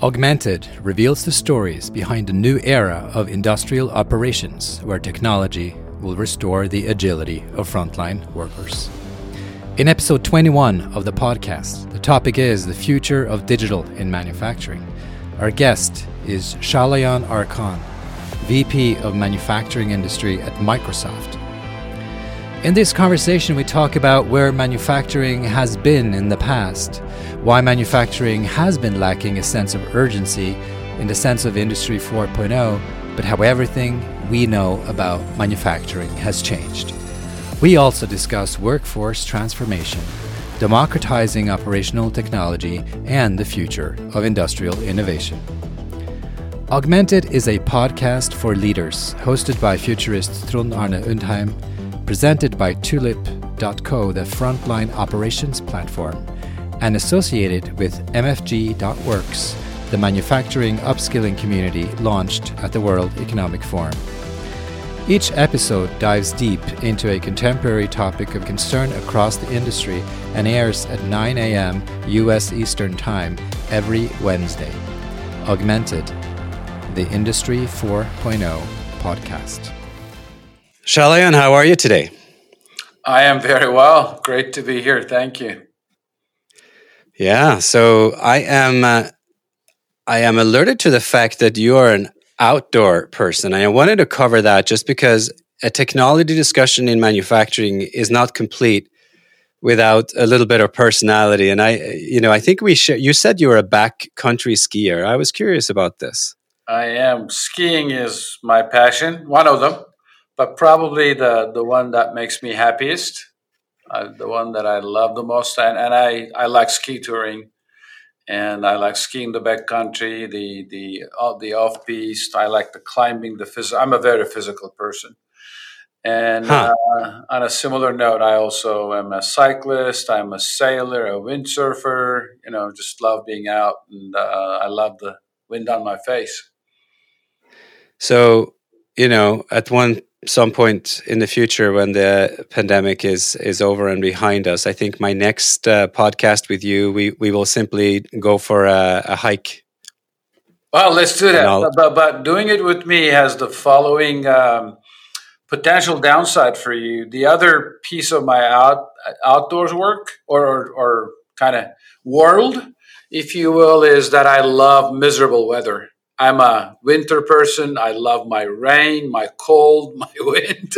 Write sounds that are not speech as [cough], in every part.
Augmented reveals the stories behind a new era of industrial operations where technology will restore the agility of frontline workers. In episode 21 of the podcast, the topic is the future of digital in manufacturing. Our guest is Çağlayan Arkan, VP of Manufacturing Industry at Microsoft. In this conversation, we talk about where manufacturing has been in the past, why manufacturing has been lacking a sense of urgency in the sense of Industry 4.0, but how everything we know about manufacturing has changed. We also discuss workforce transformation, democratizing operational technology, and the future of industrial innovation. Augmented is a podcast for leaders hosted by futurist Trond Arne Undheim presented by Tulip.co, the frontline operations platform, and associated with MFG.works, the manufacturing upskilling community launched at the World Economic Forum. Each episode dives deep into a contemporary topic of concern across the industry and airs at 9 a.m. U.S. Eastern Time every Wednesday. Augmented, the Industry 4.0 podcast. Çağlayan, how are you today? I am very well. Great to be here. Thank you. Yeah, so I am uh, I am alerted to the fact that you are an outdoor person. And I wanted to cover that just because a technology discussion in manufacturing is not complete without a little bit of personality. And I, you know, I think we should. You said you were a backcountry skier. I was curious about this. I am. Skiing is my passion, one of them but probably the the one that makes me happiest, uh, the one that I love the most, and, and I I like ski touring, and I like skiing the backcountry, the the uh, the off piste. I like the climbing, the physical. I'm a very physical person. And huh. uh, on a similar note, I also am a cyclist. I'm a sailor, a windsurfer. You know, just love being out, and uh, I love the wind on my face. So, you know, at one some point in the future when the pandemic is is over and behind us i think my next uh, podcast with you we we will simply go for a, a hike. Well let's do that. But, but, doing it with me has the following um, potential downside for you. The other piece of my out outdoors work or or, or kind of world if you will is that i love miserable weather I'm a winter person. I love my rain, my cold, [laughs] my wind.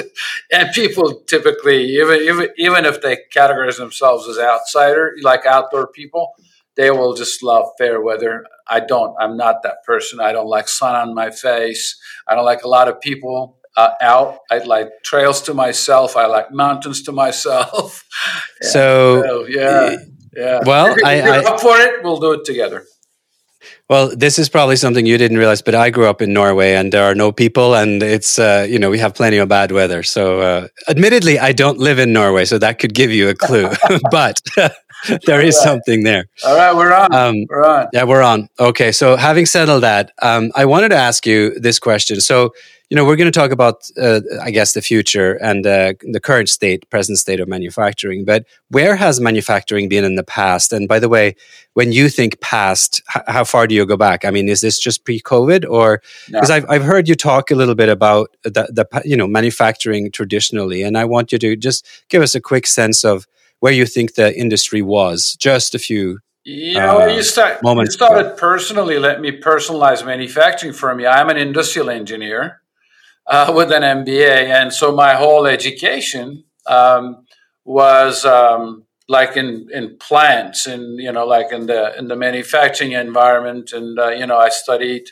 and people typically, even, even, even if they categorize themselves as outsider, like outdoor people, they will just love fair weather. I don't. I'm not that person. I don't like sun on my face. I don't like a lot of people uh, out. I like trails to myself. I like mountains to myself. [laughs] so, so, yeah, yeah. Well, if I, I, up for it. We'll do it together. Well, this is probably something you didn't realize, but I grew up in Norway and there are no people and it's, uh, you know, we have plenty of bad weather. So, uh, admittedly, I don't live in Norway, so that could give you a clue, [laughs] but [laughs] [laughs] there is right. something there. All right, we're on. Um, we're on. Yeah, we're on. Okay. So, having settled that, um, I wanted to ask you this question. So, you know, we're going to talk about, uh, I guess, the future and uh, the current state, present state of manufacturing. But where has manufacturing been in the past? And by the way, when you think past, h- how far do you go back? I mean, is this just pre-COVID, or because no. I've I've heard you talk a little bit about the, the you know manufacturing traditionally, and I want you to just give us a quick sense of where you think the industry was just a few you know, uh, you start. You started personally. Let me personalize manufacturing for me. I'm an industrial engineer uh, with an MBA, and so my whole education um, was um, like in in plants, and you know, like in the in the manufacturing environment, and uh, you know, I studied.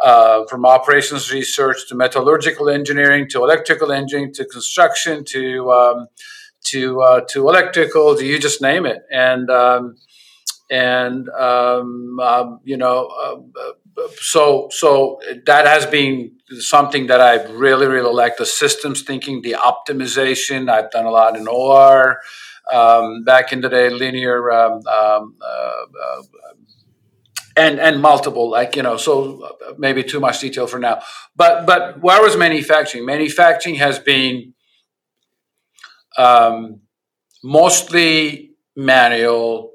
Uh, from operations research to metallurgical engineering to electrical engineering to construction to um, to uh, to electrical you just name it and um, and um, um, you know uh, so so that has been something that I really really like the systems thinking, the optimization. I've done a lot in OR um, back in the day, linear. Um, um, uh, uh, and, and multiple like you know so uh, maybe too much detail for now but but where was manufacturing manufacturing has been um, mostly manual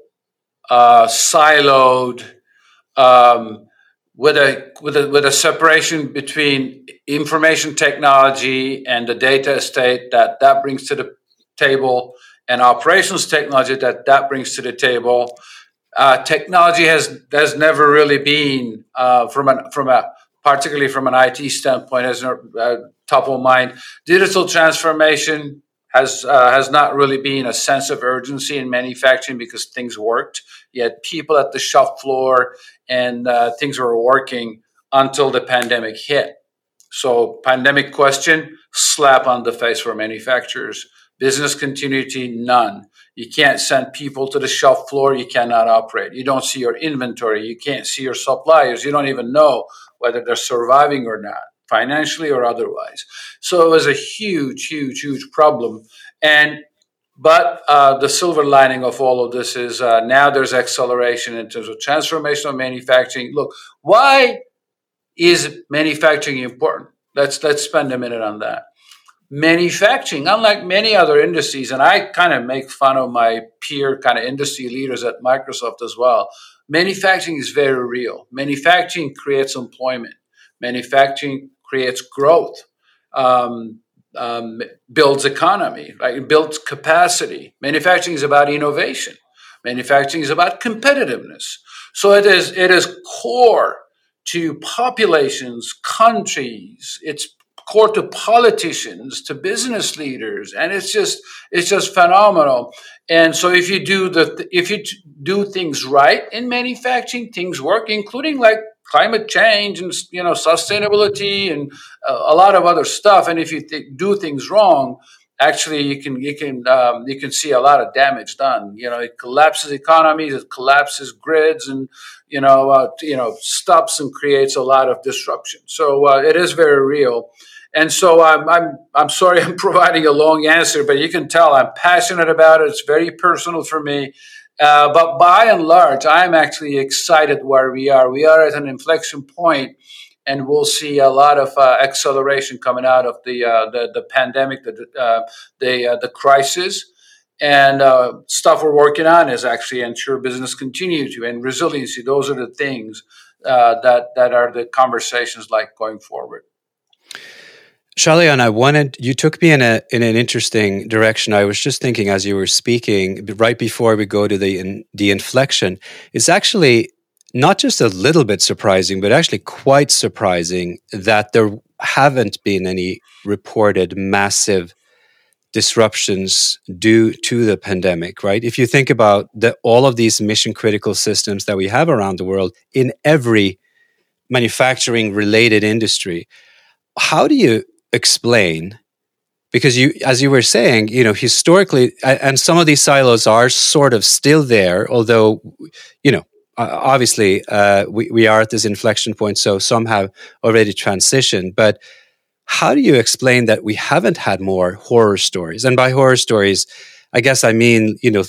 uh, siloed um, with a with a with a separation between information technology and the data estate that that brings to the table and operations technology that that brings to the table. Uh, technology has has never really been uh, from an from a particularly from an IT standpoint has uh, top of mind. Digital transformation has uh, has not really been a sense of urgency in manufacturing because things worked. You had people at the shop floor and uh, things were working until the pandemic hit. So, pandemic question slap on the face for manufacturers. Business continuity, none. You can't send people to the shop floor. You cannot operate. You don't see your inventory. You can't see your suppliers. You don't even know whether they're surviving or not, financially or otherwise. So it was a huge, huge, huge problem. And but uh, the silver lining of all of this is uh, now there's acceleration in terms of transformational manufacturing. Look, why is manufacturing important? Let's let's spend a minute on that. Manufacturing, unlike many other industries, and I kind of make fun of my peer kind of industry leaders at Microsoft as well. Manufacturing is very real. Manufacturing creates employment. Manufacturing creates growth. Um, um, builds economy, right? Builds capacity. Manufacturing is about innovation. Manufacturing is about competitiveness. So it is it is core to populations, countries. It's core to politicians, to business leaders, and it's just it's just phenomenal. And so if you do the if you do things right in manufacturing, things work, including like climate change and you know sustainability and uh, a lot of other stuff. And if you th- do things wrong, actually you can you can um, you can see a lot of damage done. You know, it collapses economies, it collapses grids, and you know uh, you know stops and creates a lot of disruption. So uh, it is very real. And so I'm, I'm, I'm sorry [laughs] I'm providing a long answer, but you can tell I'm passionate about it. It's very personal for me. Uh, but by and large, I'm actually excited where we are. We are at an inflection point, and we'll see a lot of uh, acceleration coming out of the uh, the, the, pandemic, the uh, the uh, the crisis, and stuff we're working on is actually ensure business continuity and resiliency. Those are the things that that are the conversations like going forward. Çağlayan, I wanted you took me in a in an interesting direction. I was just thinking as you were speaking, right before we go to the in, the inflection, it's actually not just a little bit surprising, but actually quite surprising that there haven't been any reported massive disruptions due to the pandemic. Right? If you think about the, all of these mission critical systems that we have around the world in every manufacturing related industry, how do you explain because you as you were saying you know historically and some of these silos are sort of still there although you know obviously uh, we, we are at this inflection point so some have already transitioned but how do you explain that we haven't had more horror stories? And by horror stories I guess I mean, you know,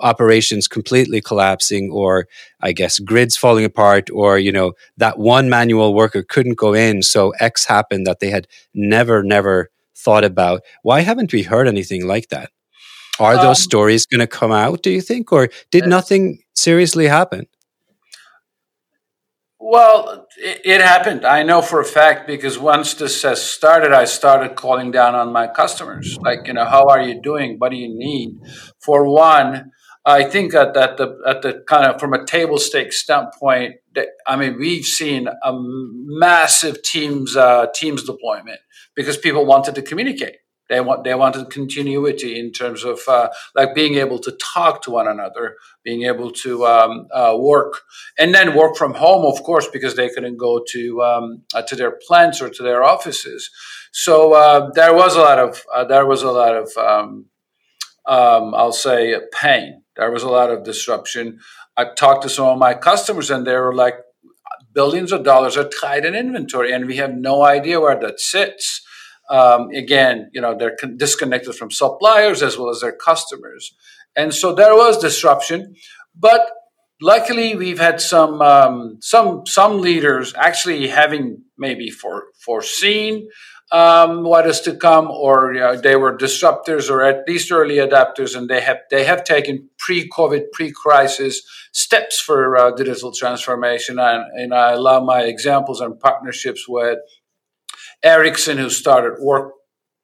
operations completely collapsing or I guess grids falling apart or, you know, that one manual worker couldn't go in. So X happened that they had never, never thought about. Why haven't we heard anything like that? Are those um, stories going to come out, do you think? Or did nothing seriously happen? Well, it, happened. I know for a fact because once this has started, I started calling down on my customers. Like, you know, how are you doing? What do you need? For one, I think that at the at the kind of from a table stake standpoint, I mean, we've seen a massive teams uh, teams deployment because people wanted to communicate. They want they wanted continuity in terms of uh, like being able to talk to one another, being able to um, uh, work, and then work from home, of course, because they couldn't go to um, uh, to their plants or to their offices. So uh, there was a lot of uh, there was a lot of um, um, I'll say pain. There was a lot of disruption. I talked to some of my customers, and they were like, billions of dollars are tied in inventory, and we have no idea where that sits. Um, again, you know, they're con- disconnected from suppliers as well as their customers. And so there was disruption, but luckily we've had some um, some some leaders actually having maybe for, foreseen um, what is to come, or you know, they were disruptors or at least early adapters, and they have they have taken pre-COVID, pre-crisis steps for uh, digital transformation. And, and I love my examples and partnerships with Ericsson, who started work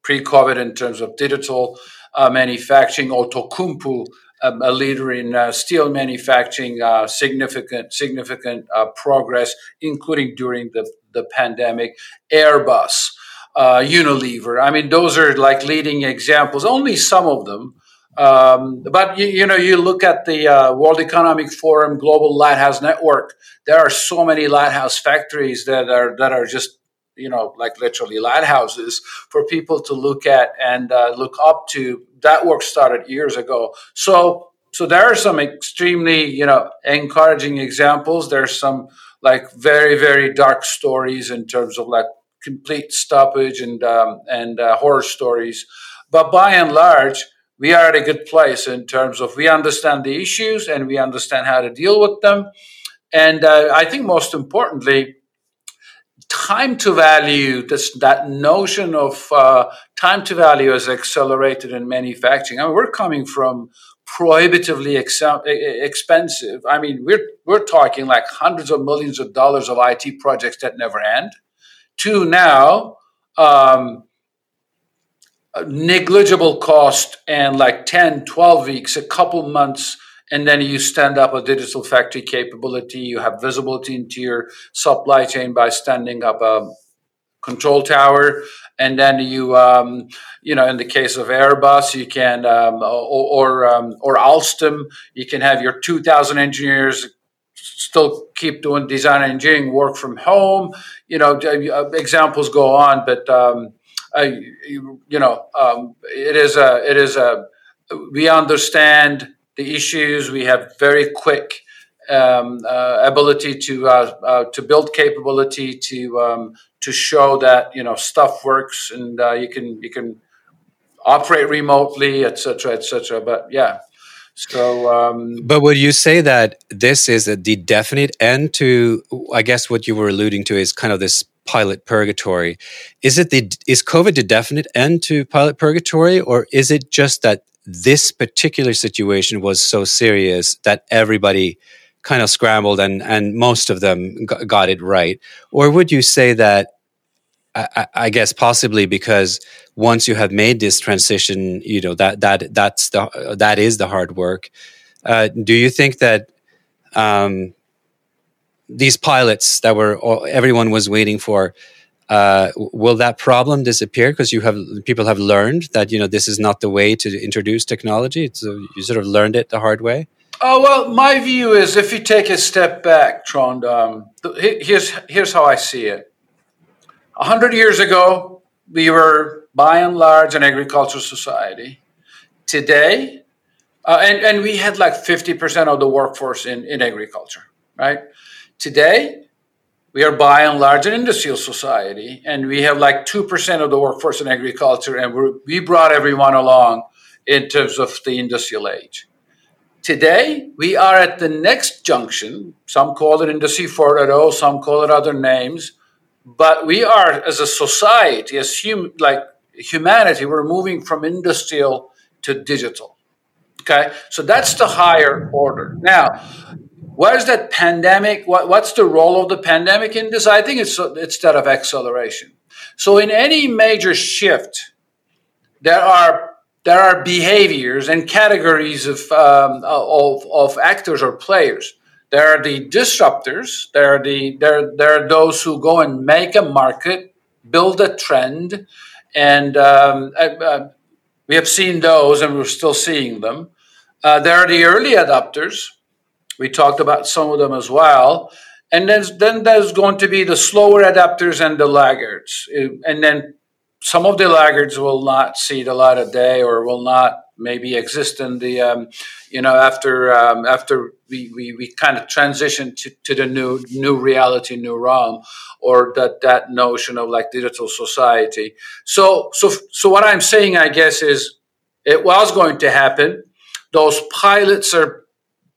pre-COVID in terms of digital uh, manufacturing, Outokumpu, um, a leader in uh, steel manufacturing, uh, significant significant uh, progress, including during the, the pandemic. Airbus, uh, Unilever. I mean, those are like leading examples. Only some of them. Um, but you, you, know, you look at the uh, World Economic Forum Global Lighthouse Network. There are so many lighthouse factories that are that are just you know like literally lighthouses for people to look at and uh, look up to. That work started years ago. So so there are some extremely you know encouraging examples. There's some like very very dark stories in terms of like complete stoppage and um, and uh, horror stories. But by and large, we are at a good place in terms of we understand the issues and we understand how to deal with them. And uh, I think most importantly, time to value, this, that notion of uh, time to value is accelerated in manufacturing. I mean, we're coming from prohibitively ex- expensive. I mean, we're, we're talking like hundreds of millions of dollars of IT projects that never end to now um, negligible cost and like 10 12 weeks a couple months and then you stand up a digital factory capability you have visibility into your supply chain by standing up a control tower and then you um, you know in the case of airbus you can um, or or, um, or alstom you can have your 2000 engineers still keep doing design engineering work from home. You know, uh, examples go on, but um, I, you, know, um, it is a it is a we understand the issues. We have very quick um, uh, ability to uh, uh, to build capability to um, to show that you know stuff works and uh, you can you can operate remotely, etc., etc. But yeah, so, um, but would you say that this is the definite end to? I guess what you were alluding to is kind of this pilot purgatory. Is it the is COVID the definite end to pilot purgatory, or is it just that this particular situation was so serious that everybody kind of scrambled and and most of them got it right, or would you say that I, I, guess possibly because once you have made this transition, you know that that that's the that is the hard work. Uh, do you think that um, these pilots that were everyone was waiting for uh, will that problem disappear because you have people have learned that you know this is not the way to introduce technology? So you sort of learned it the hard way. Oh well, my view is if you take a step back, Trond. Um, here's here's how I see it a hundred years ago, we were by and large an agricultural society. Today, uh, and, and we had like 50% of the workforce in, in agriculture, right? Today, we are by and large an industrial society, and we have like 2% of the workforce in agriculture, and we brought everyone along in terms of the industrial age. Today, we are at the next junction. Some call it Industry 4.0, some call it other names but we are as a society as hum, like humanity we're moving from industrial to digital okay so that's the higher order now what is that pandemic what, what's the role of the pandemic in this i think it's it's that of acceleration so in any major shift there are there are behaviors and categories of um, of, of actors or players there are the disruptors. There are the there there are those who go and make a market, build a trend, and um, uh, uh, we have seen those, and we're still seeing them. Uh, there are the early adopters. We talked about some of them as well. And then, then there's going to be the slower adapters and the laggards. Uh, and then some of the laggards will not see the light of day or will not maybe exist in the um, you know after um, after we, we, we kind of transition to, to the new new reality new realm or that that notion of like digital society so so so what i'm saying i guess is it was going to happen those pilots are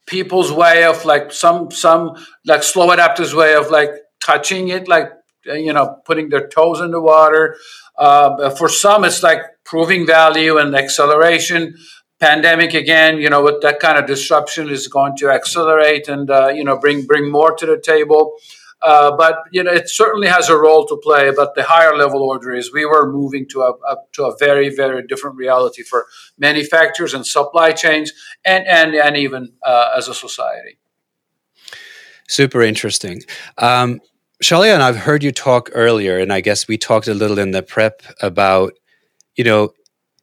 people's way of like some some like slow adapters way of like touching it like you know, putting their toes in the water. Uh, for some, it's like proving value and acceleration. Pandemic again, you know, with that kind of disruption is going to accelerate and uh, you know bring bring more to the table. Uh, but you know, it certainly has a role to play. But the higher level order is we were moving to a, a, to a very very different reality for manufacturers and supply chains, and and and even uh, as a society. Super interesting. Um, and I've heard you talk earlier, and I guess we talked a little in the prep about, you know,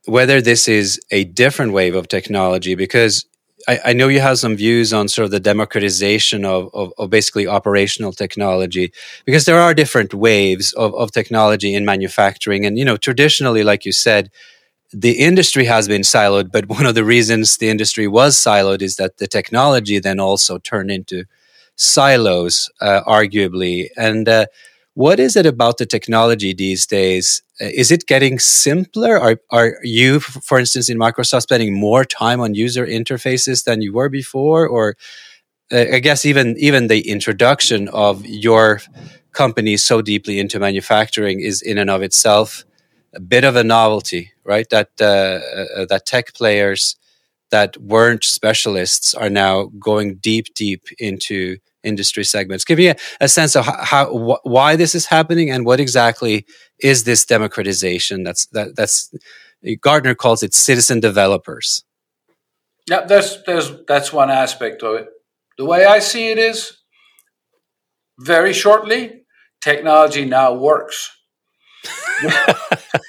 whether this is a different wave of technology because I, I, know you have some views on sort of the democratization of, of, of, basically operational technology because there are different waves of, of technology in manufacturing. And, you know, traditionally, like you said, the industry has been siloed, but one of the reasons the industry was siloed is that the technology then also turned into silos, uh, arguably. And uh, what is it about the technology these days? Uh, is it getting simpler? Are, are you, for instance, in Microsoft, spending more time on user interfaces than you were before? Or uh, I guess even even the introduction of your company so deeply into manufacturing is in and of itself a bit of a novelty, right? That uh, uh, that tech players that weren't specialists are now going deep, deep into industry segments. Give me a, a sense of how, how wh- why this is happening and what exactly is this democratization. That's that, that's Gartner calls it citizen developers. Yeah, that's there's that's one aspect of it. The way I see it is, very shortly, technology now works. [laughs]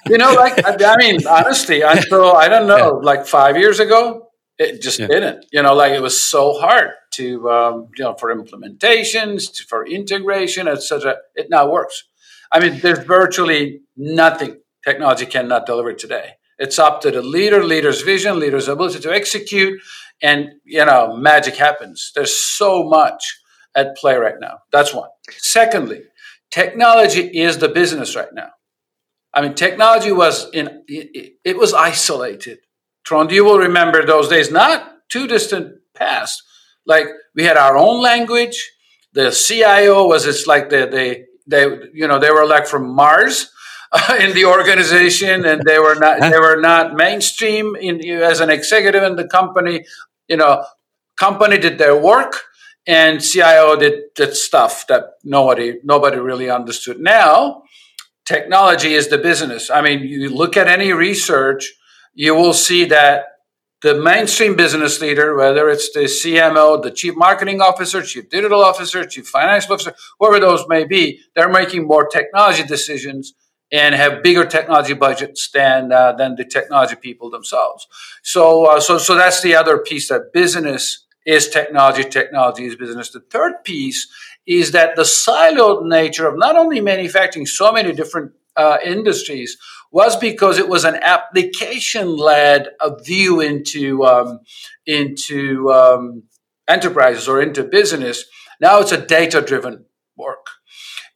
you know, like I, mean, honestly, until I don't know, like five years ago, it just yeah. didn't. You know, like it was so hard to um, you know for implementations, to, for integration, etc. It now works. I mean, there's virtually nothing technology cannot deliver today. It's up to the leader, leader's vision, leader's ability to execute, and you know, magic happens. There's so much at play right now. That's one. Secondly, technology is the business right now. I mean, technology was in it, it was isolated. Trond, you will remember those days, not too distant past, like we had our own language. The CIO was it's like the they they you know they were like from Mars uh, in the organization, and they were not they were not mainstream in as an executive in the company. You know, company did their work, and CIO did did stuff that nobody nobody really understood. Now, technology is the business. I mean, you look at any research, you will see that the mainstream business leader, whether it's the CMO, the chief marketing officer, chief digital officer, chief financial officer, whoever those may be, they're making more technology decisions and have bigger technology budgets than uh, than the technology people themselves. So, uh, so, so that's the other piece that business is technology, technology is business. The third piece is that the siloed nature of not only manufacturing so many different uh, industries was because it was an application led view into um, into um, enterprises or into business. Now it's a data driven work.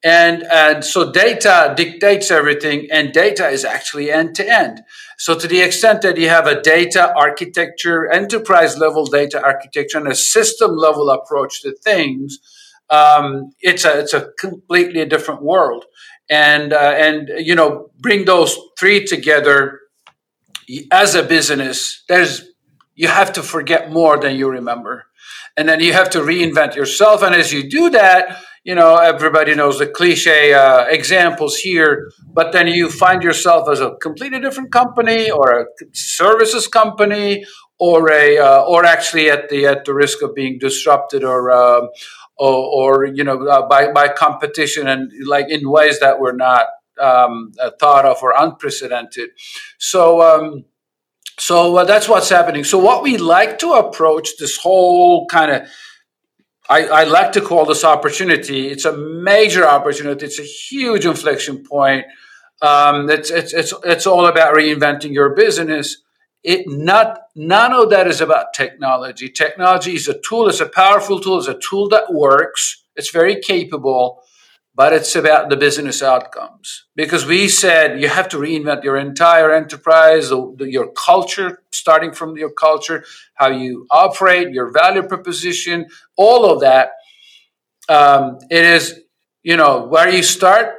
And, and so data dictates everything, and data is actually end to end. So, to the extent that you have a data architecture, enterprise level data architecture, and a system level approach to things, um, it's a it's a completely different world and uh, and you know bring those three together as a business there's you have to forget more than you remember. And then you have to reinvent yourself. And as you do that you know everybody knows the cliche uh, examples here but then you find yourself as a completely different company or a services company or a uh, or actually at the at the risk of being disrupted or uh, or, or you know uh, by by competition and like in ways that were not um, uh, thought of or unprecedented. So. Um, so uh, that's what's happening. So what we like to approach this whole kind of I, I, like to call this opportunity. It's a major opportunity. It's a huge inflection point. Um, it's, it's, it's, it's all about reinventing your business it not none of that is about technology. Technology is a tool, it's a powerful tool, it's a tool that works, it's very capable, but it's about the business outcomes. Because we said you have to reinvent your entire enterprise, your culture, starting from your culture, how you operate, your value proposition, all of that. Um, it is, you know, where you start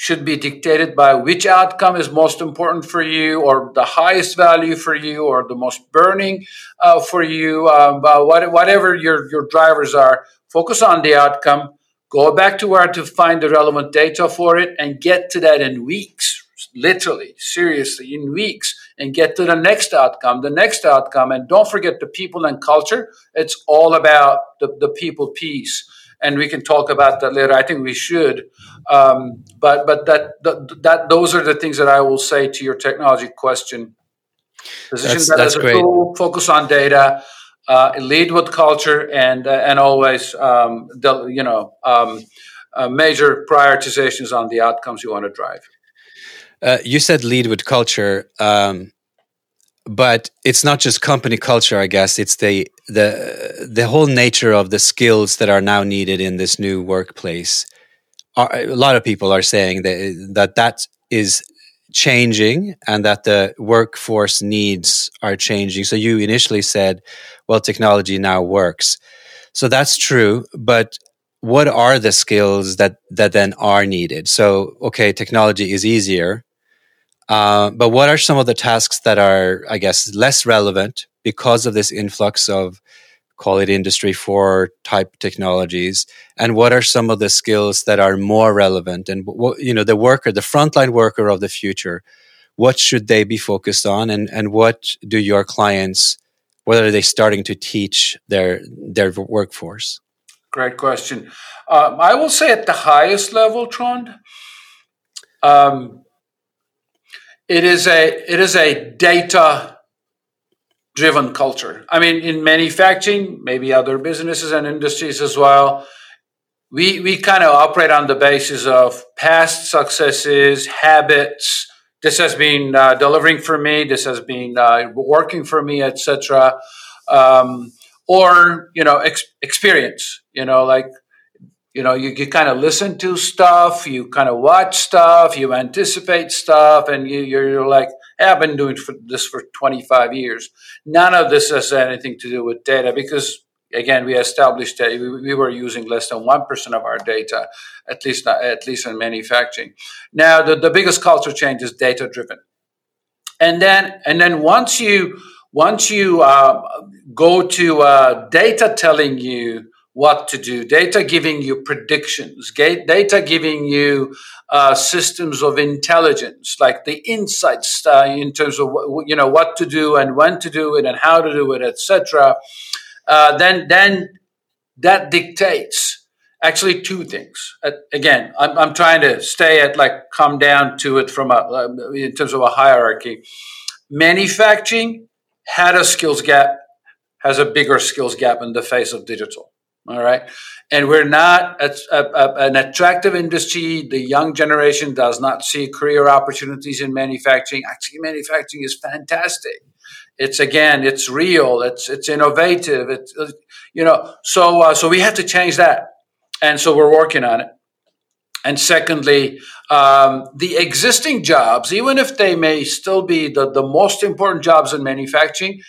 should be dictated by which outcome is most important for you or the highest value for you or the most burning uh, for you. Um, what, whatever your, your drivers are focus on the outcome. Go back to where to find the relevant data for it and get to that in weeks literally seriously in weeks and get to the next outcome the next outcome. And don't forget the people and culture. It's all about the, the people piece and we can talk about that later. I think we should, um, but but that, that, that those are the things that I will say to your technology question. Position that's, that that's as a tool, focus on data, uh, lead with culture, and uh, and always um, the, you know um, uh, major prioritizations on the outcomes you want to drive. Uh, you said lead with culture. Um, but it's not just company culture i guess. It's the the the whole nature of the skills that are now needed in this new workplace. Are, a lot of people are saying that that that is changing and that the workforce needs are changing. So you initially said well technology now works. So that's true but what are the skills that that then are needed? So okay technology is easier uh, but what are some of the tasks that are, I guess, less relevant because of this influx of, it industry four type technologies? And what are some of the skills that are more relevant? And what, you know, the worker, the frontline worker of the future, what should they be focused on? And, and what do your clients, what are they starting to teach their, their workforce? Great question. Um, I will say at the highest level, Trond, um, it is a it is a data driven culture. I mean, in manufacturing, maybe other businesses and industries as well, we we kind of operate on the basis of past successes, habits. This has been uh, delivering for me. This has been uh, working for me, etc. Um, or you know, ex- experience. You know, like you know you, you kind of listen to stuff you kind of watch stuff you anticipate stuff and you, you're, like hey, i've been doing this for 25 years. None of this has anything to do with data because again we established that we, we were using less than 1% of our data at least at least in manufacturing. Now the, the biggest culture change is data driven and then and then once you once you uh, go to uh, data telling you what to do, data giving you predictions, data giving you uh, systems of intelligence, like the insights uh, in terms of you know what to do and when to do it and how to do it, etc. Uh, then then that dictates actually two things. Uh, again, I'm, I'm trying to stay at like come down to it from a uh, in terms of a hierarchy. Manufacturing had a skills gap, has a bigger skills gap in the face of digital all right. And we're not a, a, an attractive industry. The young generation does not see career opportunities in manufacturing. Actually, manufacturing is fantastic. It's again, it's real. It's it's innovative. It's you know. So uh, so we have to change that, and so we're working on it. And secondly, um, the existing jobs, even if they may still be the, the most important jobs in manufacturing,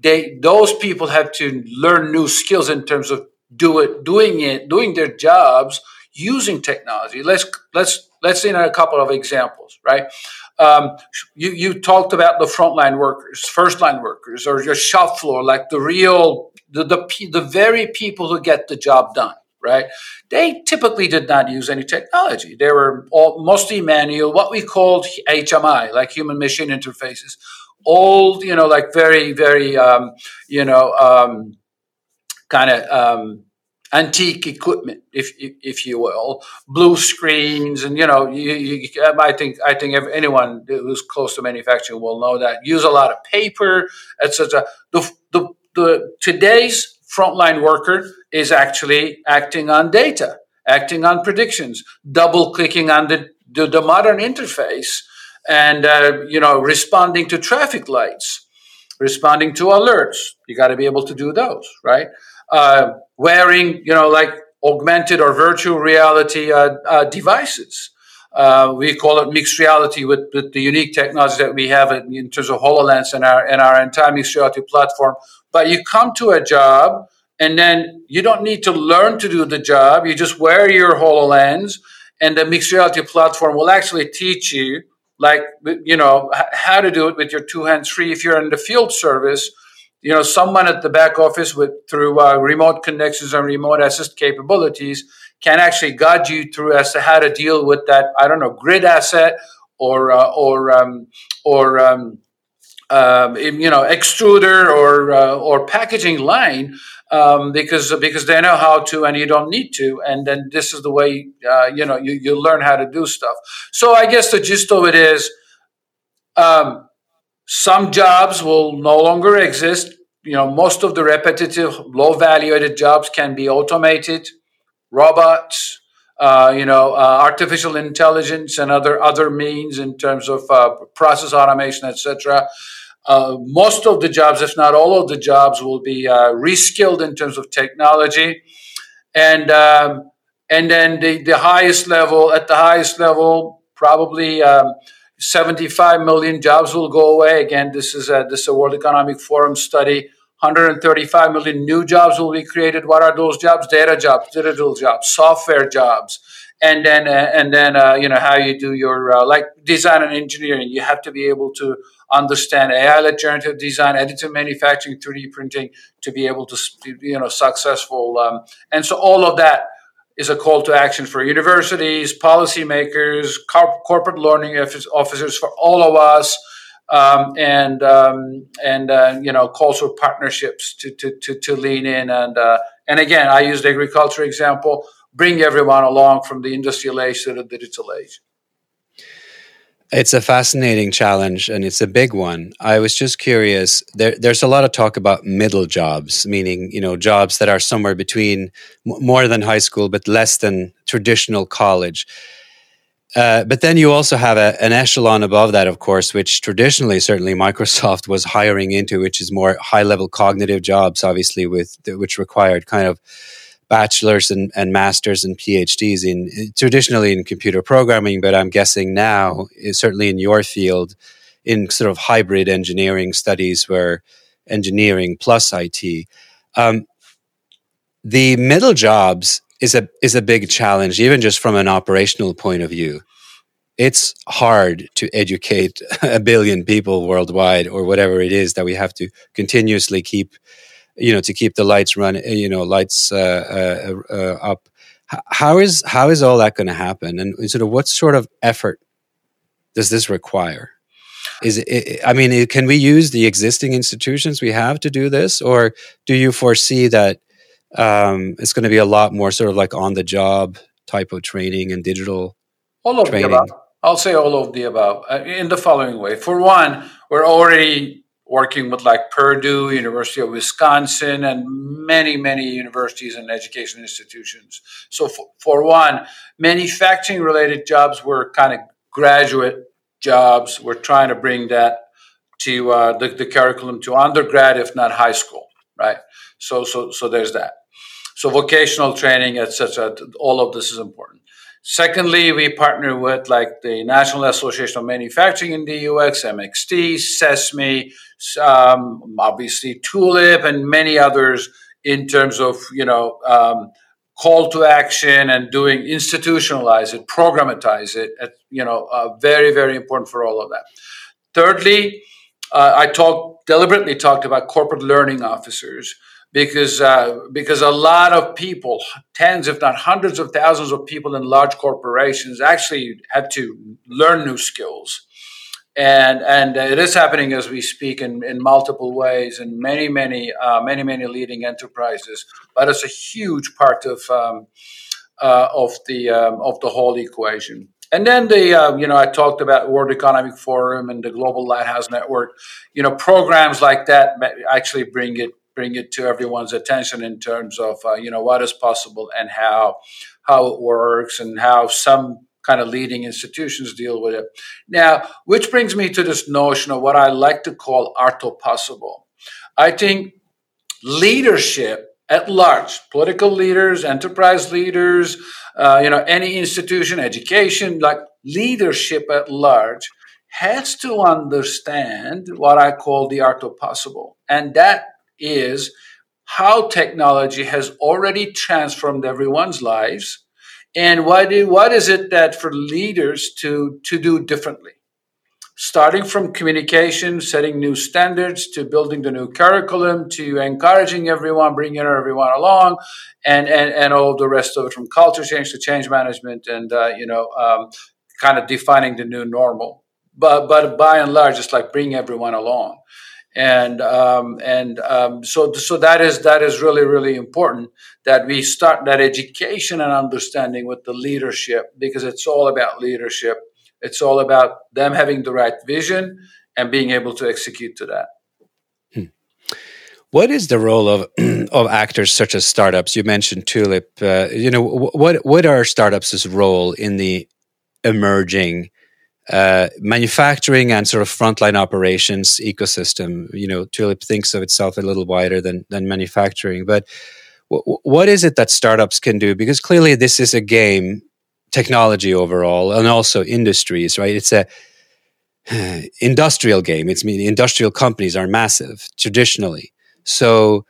they those people have to learn new skills in terms of do it, doing it, doing their jobs using technology. Let's let's let's see a couple of examples, right? Um, you you talked about the frontline workers, first line workers, or your shop floor, like the real the the the very people who get the job done, right? They typically did not use any technology. They were all, mostly manual, what we called HMI, like human machine interfaces, old, you know, like very very um, you know. Um, kind of um, antique equipment, if if you will, blue screens, and you know, you, you, I think I think anyone who's close to manufacturing will know that use a lot of paper, etc. The, the the today's frontline worker is actually acting on data, acting on predictions, double clicking on the the, the modern interface, and uh, you know, responding to traffic lights, responding to alerts. You got to be able to do those, right? Uh, wearing, you know, like augmented or virtual reality uh, uh, devices. Uh, we call it mixed reality with, with, the unique technology that we have in, in terms of HoloLens and our, and our entire mixed reality platform. But you come to a job and then you don't need to learn to do the job. You just wear your HoloLens and the mixed reality platform will actually teach you like you know how to do it with your two hands free if you're in the field service you know someone at the back office with through uh, remote connections and remote assist capabilities can actually guide you through as to how to deal with that i don't know grid asset or uh, or um, or um, um, you know extruder or uh, or packaging line um, because because they know how to and you don't need to. And then this is the way uh, you know you, you learn how to do stuff. So i guess the gist of it is um, some jobs will no longer exist. You know most of the repetitive low valuated jobs can be automated. Robots uh, you know, uh, artificial intelligence and other other means in terms of uh, process automation, etc. Uh, most of the jobs, if not all of the jobs, will be uh, reskilled in terms of technology, and um, and then the, the highest level at the highest level, probably um, 75 million jobs will go away. Again, this is a, this is a World Economic Forum study 135 million new jobs will be created. What are those jobs? Data jobs, digital jobs, software jobs, and then uh, and then uh, you know how you do your uh, like design and engineering. You have to be able to understand AI generative design, additive manufacturing, 3D printing to be able to you know successful. Um, and so all of that is a call to action for universities, policymakers, corporate learning officers, for all of us um, and um, and uh, you know calls for partnerships to to to, to lean in and uh, and again I used the agriculture example bring everyone along from the industrial age to the digital age. It's a fascinating challenge and it's a big one. I was just curious. There, there's a lot of talk about middle jobs, meaning you know jobs that are somewhere between more than high school but less than traditional college. Uh, but then you also have a, an echelon above that, of course, which traditionally, certainly, Microsoft was hiring into, which is more high level cognitive jobs, obviously, with which required kind of bachelors and, and masters and PhDs in traditionally in computer programming. But I'm guessing now, eh, certainly in your field, in sort of hybrid engineering studies, where engineering plus IT, um, the middle jobs is a is a big challenge, even just from an operational point of view. It's hard to educate [laughs] a billion people worldwide, or whatever it is that we have to continuously keep, you know, to keep the lights running, you know, lights uh, uh, uh, up. How is how is all that going to happen, and sort of what sort of effort does this require? Is it, I mean, can we use the existing institutions we have to do this, or do you foresee that um, it's going to be a lot more sort of like on the job type of training and digital all of training. the above i'll say all of the above uh, in the following way for one we're already working with like purdue university of wisconsin and many many universities and education institutions so for, for one manufacturing related jobs were kind of graduate jobs we're trying to bring that to uh, the, the curriculum to undergrad if not high school right so so so there's that so vocational training, etc. All of this is important. Secondly, we partner with like the National Association of Manufacturing in the UX, MxD, CESMII, um, obviously Tulip, and many others in terms of you know um, call to action and doing institutionalize it, programatize it. You know, uh, very very important for all of that. Thirdly, uh, I talked deliberately talked about corporate learning officers because uh, because a lot of people, tens if not hundreds of thousands of people in large corporations actually had to learn new skills, and and it is happening as we speak in, in multiple ways in many many uh, many many leading enterprises. But it's a huge part of um, uh, of the um, of the whole equation. And then the, uh, you know, I talked about World Economic Forum and the Global Lighthouse Network. You know, programs like that actually bring it bring it to everyone's attention in terms of uh, you know what is possible and how how it works and how some kind of leading institutions deal with it. Now, which brings me to this notion of what I like to call arto possible. I think leadership at large, political leaders, enterprise leaders, uh, you know, any institution, education, like leadership at large has to understand what I call the art of possible. And that is how technology has already transformed everyone's lives and what, do, what is it that for leaders to, to do differently? Starting from communication, setting new standards, to building the new curriculum, to encouraging everyone, bringing everyone along, and, and, and all the rest of it from culture change to change management and, uh, you know, um, kind of defining the new normal. But, but by and large, it's like bring everyone along and um, and um, so so that is that is really really important that we start that education and understanding with the leadership because it's all about leadership. It's all about them having the right vision and being able to execute to that. Hmm. what is the role of [clears throat] of actors such as startups? You mentioned Tulip uh, you know what what are startups' role in the emerging uh, manufacturing and sort of frontline operations ecosystem. You know, Tulip thinks of itself a little wider than than manufacturing. But w- what is it that startups can do? Because clearly, this is a game, technology overall, and also industries. Right? It's a [sighs] industrial game. It's I mean industrial companies are massive traditionally. So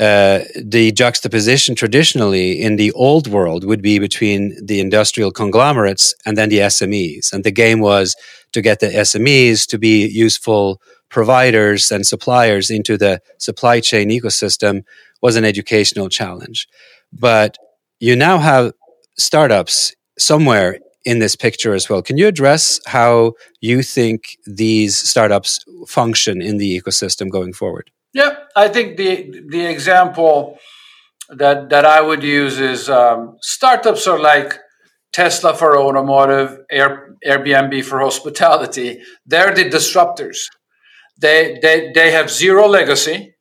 uh, the juxtaposition traditionally in the old world would be between the industrial conglomerates and then the SMEs. And the game was to get the SMEs to be useful providers and suppliers into the supply chain ecosystem was an educational challenge. But you now have startups somewhere in this picture as well. Can you address how you think these startups function in the ecosystem going forward? Yeah, I think the the example that that I would use is um, startups are like Tesla for automotive, Air, Airbnb for hospitality. They're the disruptors. They they they have zero legacy,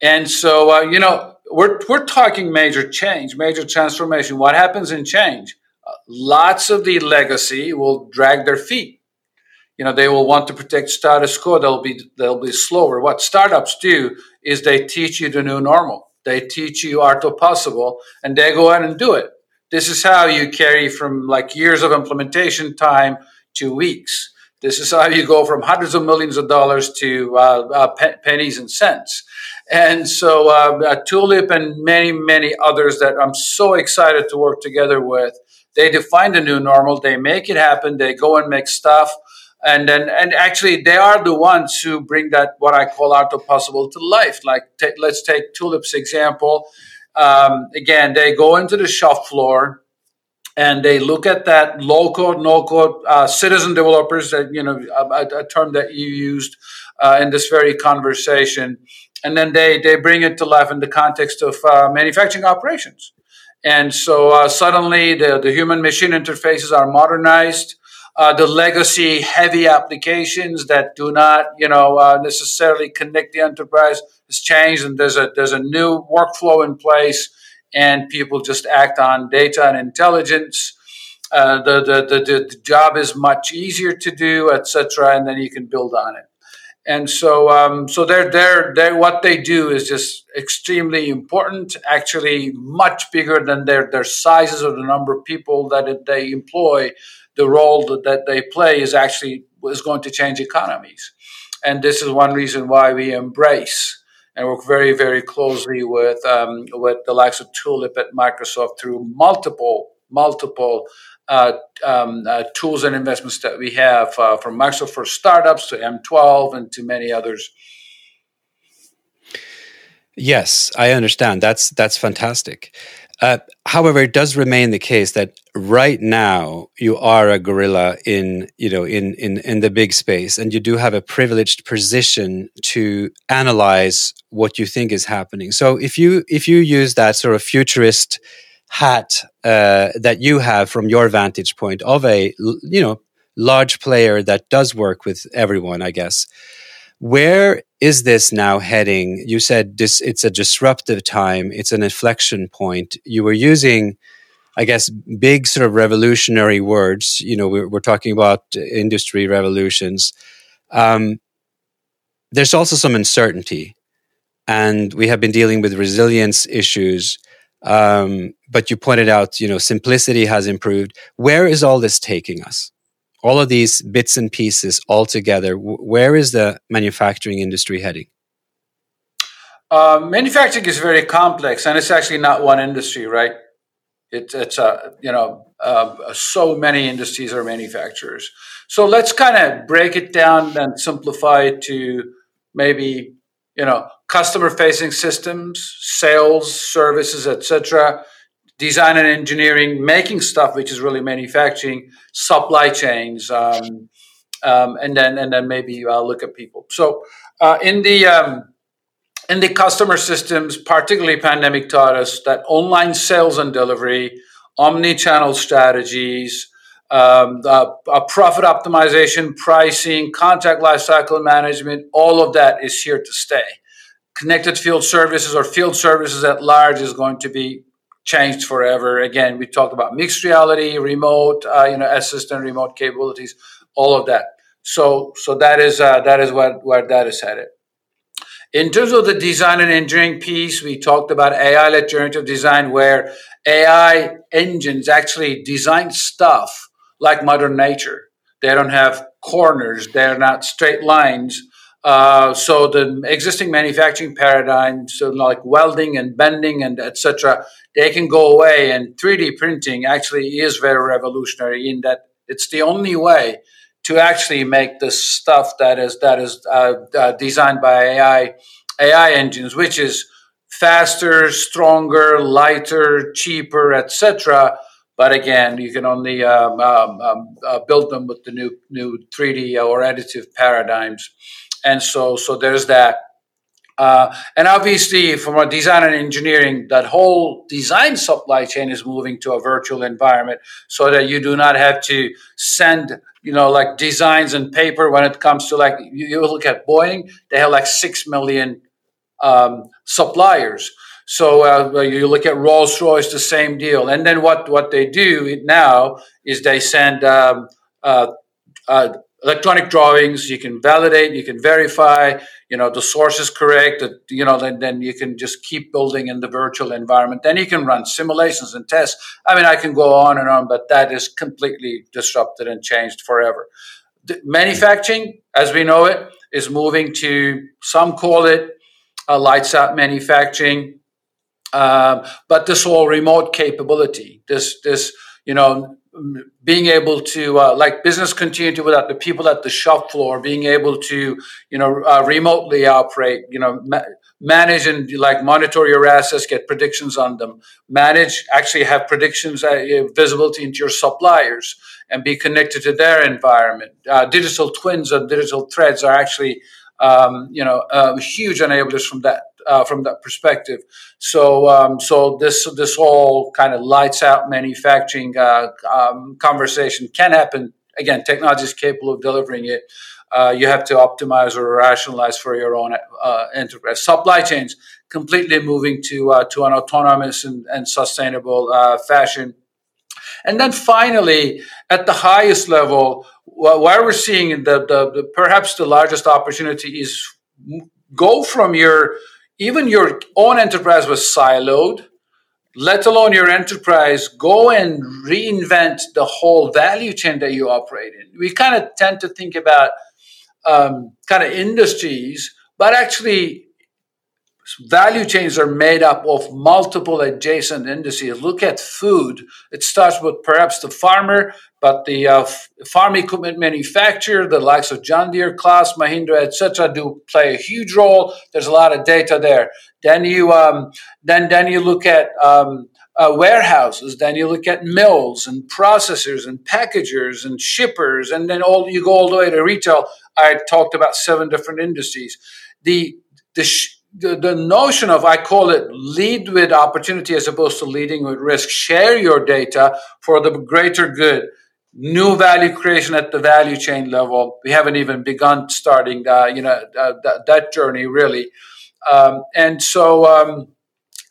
and so uh, you know we're we're talking major change, major transformation. What happens in change? Uh, lots of the legacy will drag their feet you know they will want to protect status quo. They'll be they'll be slower. What startups do is they teach you the new normal. They teach you art of possible and they go out and do it. This is how you carry from like years of implementation time to weeks. This is how you go from hundreds of millions of dollars to uh, uh, pe- pennies and cents. And so uh, Tulip and many many others that i'm so excited to work together with they define the new normal. They make it happen. They go and make stuff and then and actually they are the ones who bring that what I call art of possible to life. Like t- let's take Tulip's example. Um, again, they go into the shop floor and they look at that low code, no code uh, citizen developers that you know a, a term that you used uh, in this very conversation, and then they they bring it to life in the context of uh, manufacturing operations. And so uh, suddenly the, the human machine interfaces are modernized uh, the legacy heavy applications that do not, you know, uh, necessarily connect the enterprise has changed, and there's a there's a new workflow in place, and people just act on data and intelligence. Uh, the, the, the the job is much easier to do, etc., and then you can build on it. And so, um, so they're, they're, they're, what they do is just extremely important, actually much bigger than their, their sizes or the number of people that they employ the role that, that they play is actually is going to change economies. And this is one reason why we embrace and work very, very closely with um, with the likes of Tulip at Microsoft through multiple multiple uh, um, uh, tools and investments that we have uh, from Microsoft for startups to M12 and to many others. Yes, I understand. That's that's fantastic. Uh, however, it does remain the case that right now you are a gorilla in you know in in in the big space, and you do have a privileged position to analyze what you think is happening. So if you if you use that sort of futurist hat uh, that you have from your vantage point of a you know large player that does work with everyone, I guess. Where is this now heading? You said this it's a disruptive time, it's an inflection point. You were using I guess big sort of revolutionary words. You know, we're, we're talking about industry revolutions. Um, there's also some uncertainty, and we have been dealing with resilience issues. Um, but you pointed out, you know, simplicity has improved. Where is all this taking us? All of these bits and pieces all together, where is the manufacturing industry heading? Uh, manufacturing is very complex, and it's actually not one industry, right? It, it's a you know uh, so many industries are manufacturers. So let's kind of break it down and simplify it to maybe you know customer facing systems, sales, services, etc. Design and engineering, making stuff, which is really manufacturing, supply chains, um, um, and then and then maybe uh, look at people. So uh, in the um, in the customer systems, particularly pandemic taught us that online sales and delivery, omni-channel strategies, um, uh, profit optimization, pricing, contact lifecycle management, all of that is here to stay. Connected field services or field services at large is going to be changed forever. Again, we talked about mixed reality, remote, uh, you know, assistant remote capabilities, all of that. So, so that is uh, that is what where that is headed. In terms of the design and engineering piece, we talked about AI-led generative design, where AI engines actually design stuff like Mother Nature. They don't have corners. They're not straight lines. Uh, so the existing manufacturing paradigms, so like welding and bending and etc., they can go away. And 3D printing actually is very revolutionary in that it's the only way to actually make the stuff that is that is uh, uh, designed by AI AI engines, which is faster, stronger, lighter, cheaper, etc. But again, you can only um, um, um, uh, build them with the new new 3D or additive paradigms, and so so there's that. Uh, and obviously, from a design and engineering, that whole design supply chain is moving to a virtual environment so that you do not have to send, you know, like designs and paper when it comes to like, you, you look at Boeing, they have like 6 million um, suppliers. So uh, you look at Rolls Royce, the same deal. And then what, what they do now is they send um, uh, uh, electronic drawings. You can validate, you can verify, you know the source is correct that you know then, then you can just keep building in the virtual environment then you can run simulations and tests i mean i can go on and on but that is completely disrupted and changed forever the manufacturing as we know it is moving to some call it a lights out manufacturing um, but this whole remote capability this this you know being able to uh, like business continuity without the people at the shop floor being able to you know uh, remotely operate you know ma- manage and like monitor your assets get predictions on them manage actually have predictions uh, visibility into your suppliers and be connected to their environment. Uh, digital twins and digital threads are actually um, you know uh, huge enablers from that uh, from that perspective. So, um, so this this whole kind of lights out manufacturing uh, um, conversation can happen. Again, technology is capable of delivering it. Uh, you have to optimize or rationalize for your own uh, enterprise. Supply chains completely moving to uh, to an autonomous and, and sustainable uh, fashion. And then finally, at the highest level, where we're seeing the, the, the perhaps the largest opportunity is go from your even your own enterprise was siloed, let alone your enterprise, go and reinvent the whole value chain that you operate in. We kind of tend to think about um, kind of industries, but actually value chains are made up of multiple adjacent industries. Look at food. It starts with perhaps the farmer, but the uh, farm equipment manufacturer, the likes of John Deere, Claas, Mahindra, etc., do play a huge role. There's a lot of data there. Then you um, then then you look at um, uh, warehouses. Then you look at mills and processors and packagers and shippers, and then all you go all the way to retail. I talked about seven different industries. The the sh- the, the notion of I call it lead with opportunity as opposed to leading with risk. Share your data for the greater good. New value creation at the value chain level. We haven't even begun starting, uh, you know, uh, that, journey really. Um, and so, um,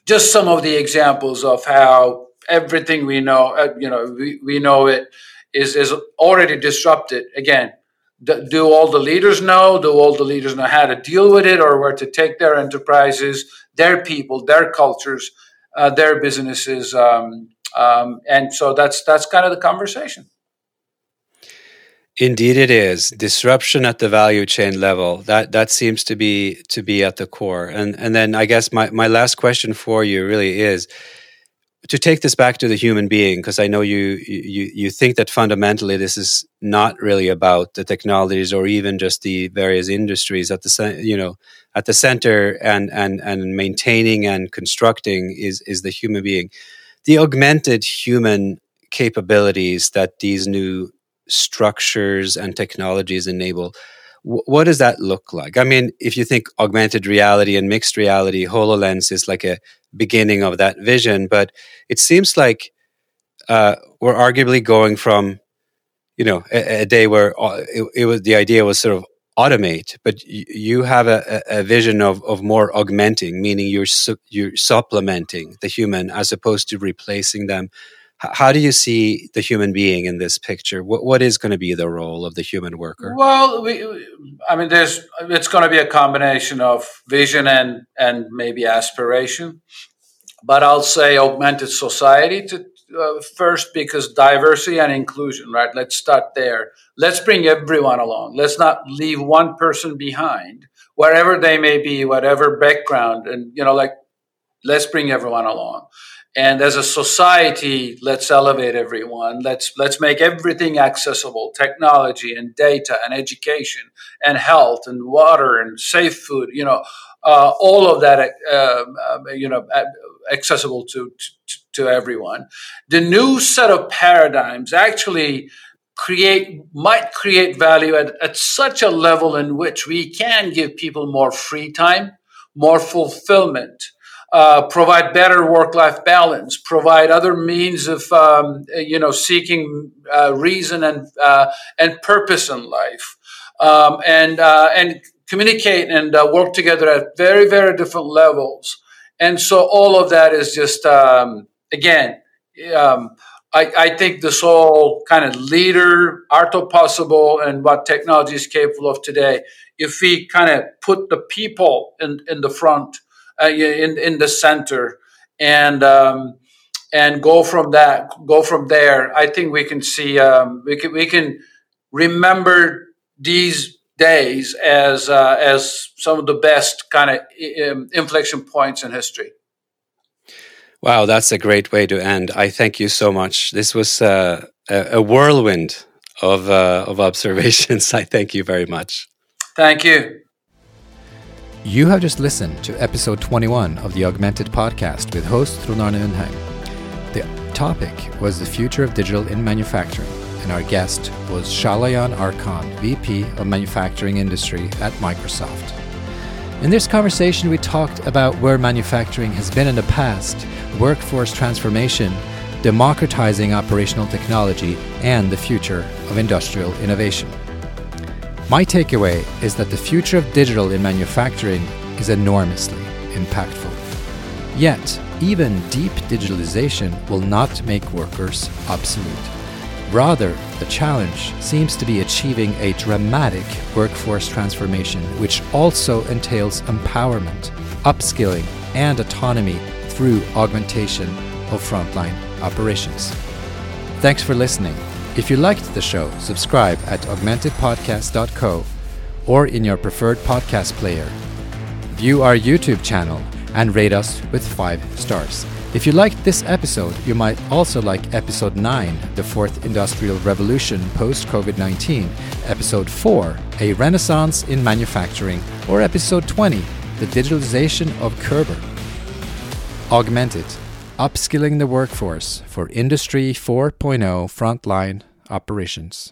just some of the examples of how everything we know, uh, you know, we, we know it is is already disrupted. Again, do all the leaders know? Do all the leaders know how to deal with it or where to take their enterprises, their people, their cultures, uh, their businesses? Um, um, and so that's that's kind of the conversation. Indeed, it is disruption at the value chain level. That that seems to be to be at the core. And and then I guess my my last question for you really is to take this back to the human being, because I know you, you you think that fundamentally this is not really about the technologies or even just the various industries at the you know at the center and and and maintaining and constructing is is the human being. The augmented human capabilities that these new structures and technologies enable what does that look like? I mean, if you think augmented reality and mixed reality, HoloLens is like a beginning of that vision, but it seems like uh, we're arguably going from, you know, a, a day where uh, it, it, was the idea was sort of automate, but you have a, a vision of, of more augmenting, meaning you're su- you're supplementing the human as opposed to replacing them how do you see the human being in this picture? What, what is going to be the role of the human worker? Well, we, I mean, there's it's going to be a combination of vision and and maybe aspiration, but I'll say augmented society to uh, first because diversity and inclusion. Right? Let's start there. Let's bring everyone along. Let's not leave one person behind, wherever they may be, whatever background, and you know, like let's bring everyone along and as a society let's elevate everyone. Let's let's make everything accessible technology and data and education and health and water and safe food you know uh, all of that uh, uh, you know accessible to, to to everyone. The new set of paradigms actually create might create value at, at such a level in which we can give people more free time more fulfillment uh, provide better work-life balance, provide other means of um, you know seeking uh, reason and uh, and purpose in life, um, and uh, and communicate and uh, work together at very very different levels. And so all of that is just um, again. Um, I, I, think this whole kind of leader, art of possible, and what technology is capable of today, if we kind of put the people in, in the front, uh, in in the center, and um, and go from that, go from there. I think we can see um, we can we can remember these days as uh, as some of the best kind of um, inflection points in history. Wow, that's a great way to end. I thank you so much. This was uh, a, a, whirlwind of uh, of observations. [laughs] I thank you very much. Thank you. You have just listened to episode 21 of the Augmented Podcast with host Trond Undheim. The topic was the future of digital in manufacturing, and our guest was Çağlayan Arkan, VP of Manufacturing Industry at Microsoft. In this conversation, we talked about where manufacturing has been in the past, workforce transformation, democratizing operational technology, and the future of industrial innovation. My takeaway is that the future of digital in manufacturing is enormously impactful. Yet, even deep digitalization will not make workers obsolete. Rather, the challenge seems to be achieving a dramatic workforce transformation, which also entails empowerment, upskilling, and autonomy through augmentation of frontline operations. Thanks for listening. If you liked the show, subscribe at augmentedpodcast.co or in your preferred podcast player. View our YouTube channel and rate us with 5 stars. If you liked this episode, you might also like episode 9, The Fourth Industrial Revolution Post COVID 19, episode 4, A Renaissance in Manufacturing, or episode 20, The Digitalization of Kerber. Augmented, upskilling the workforce for Industry 4.0 frontline operations.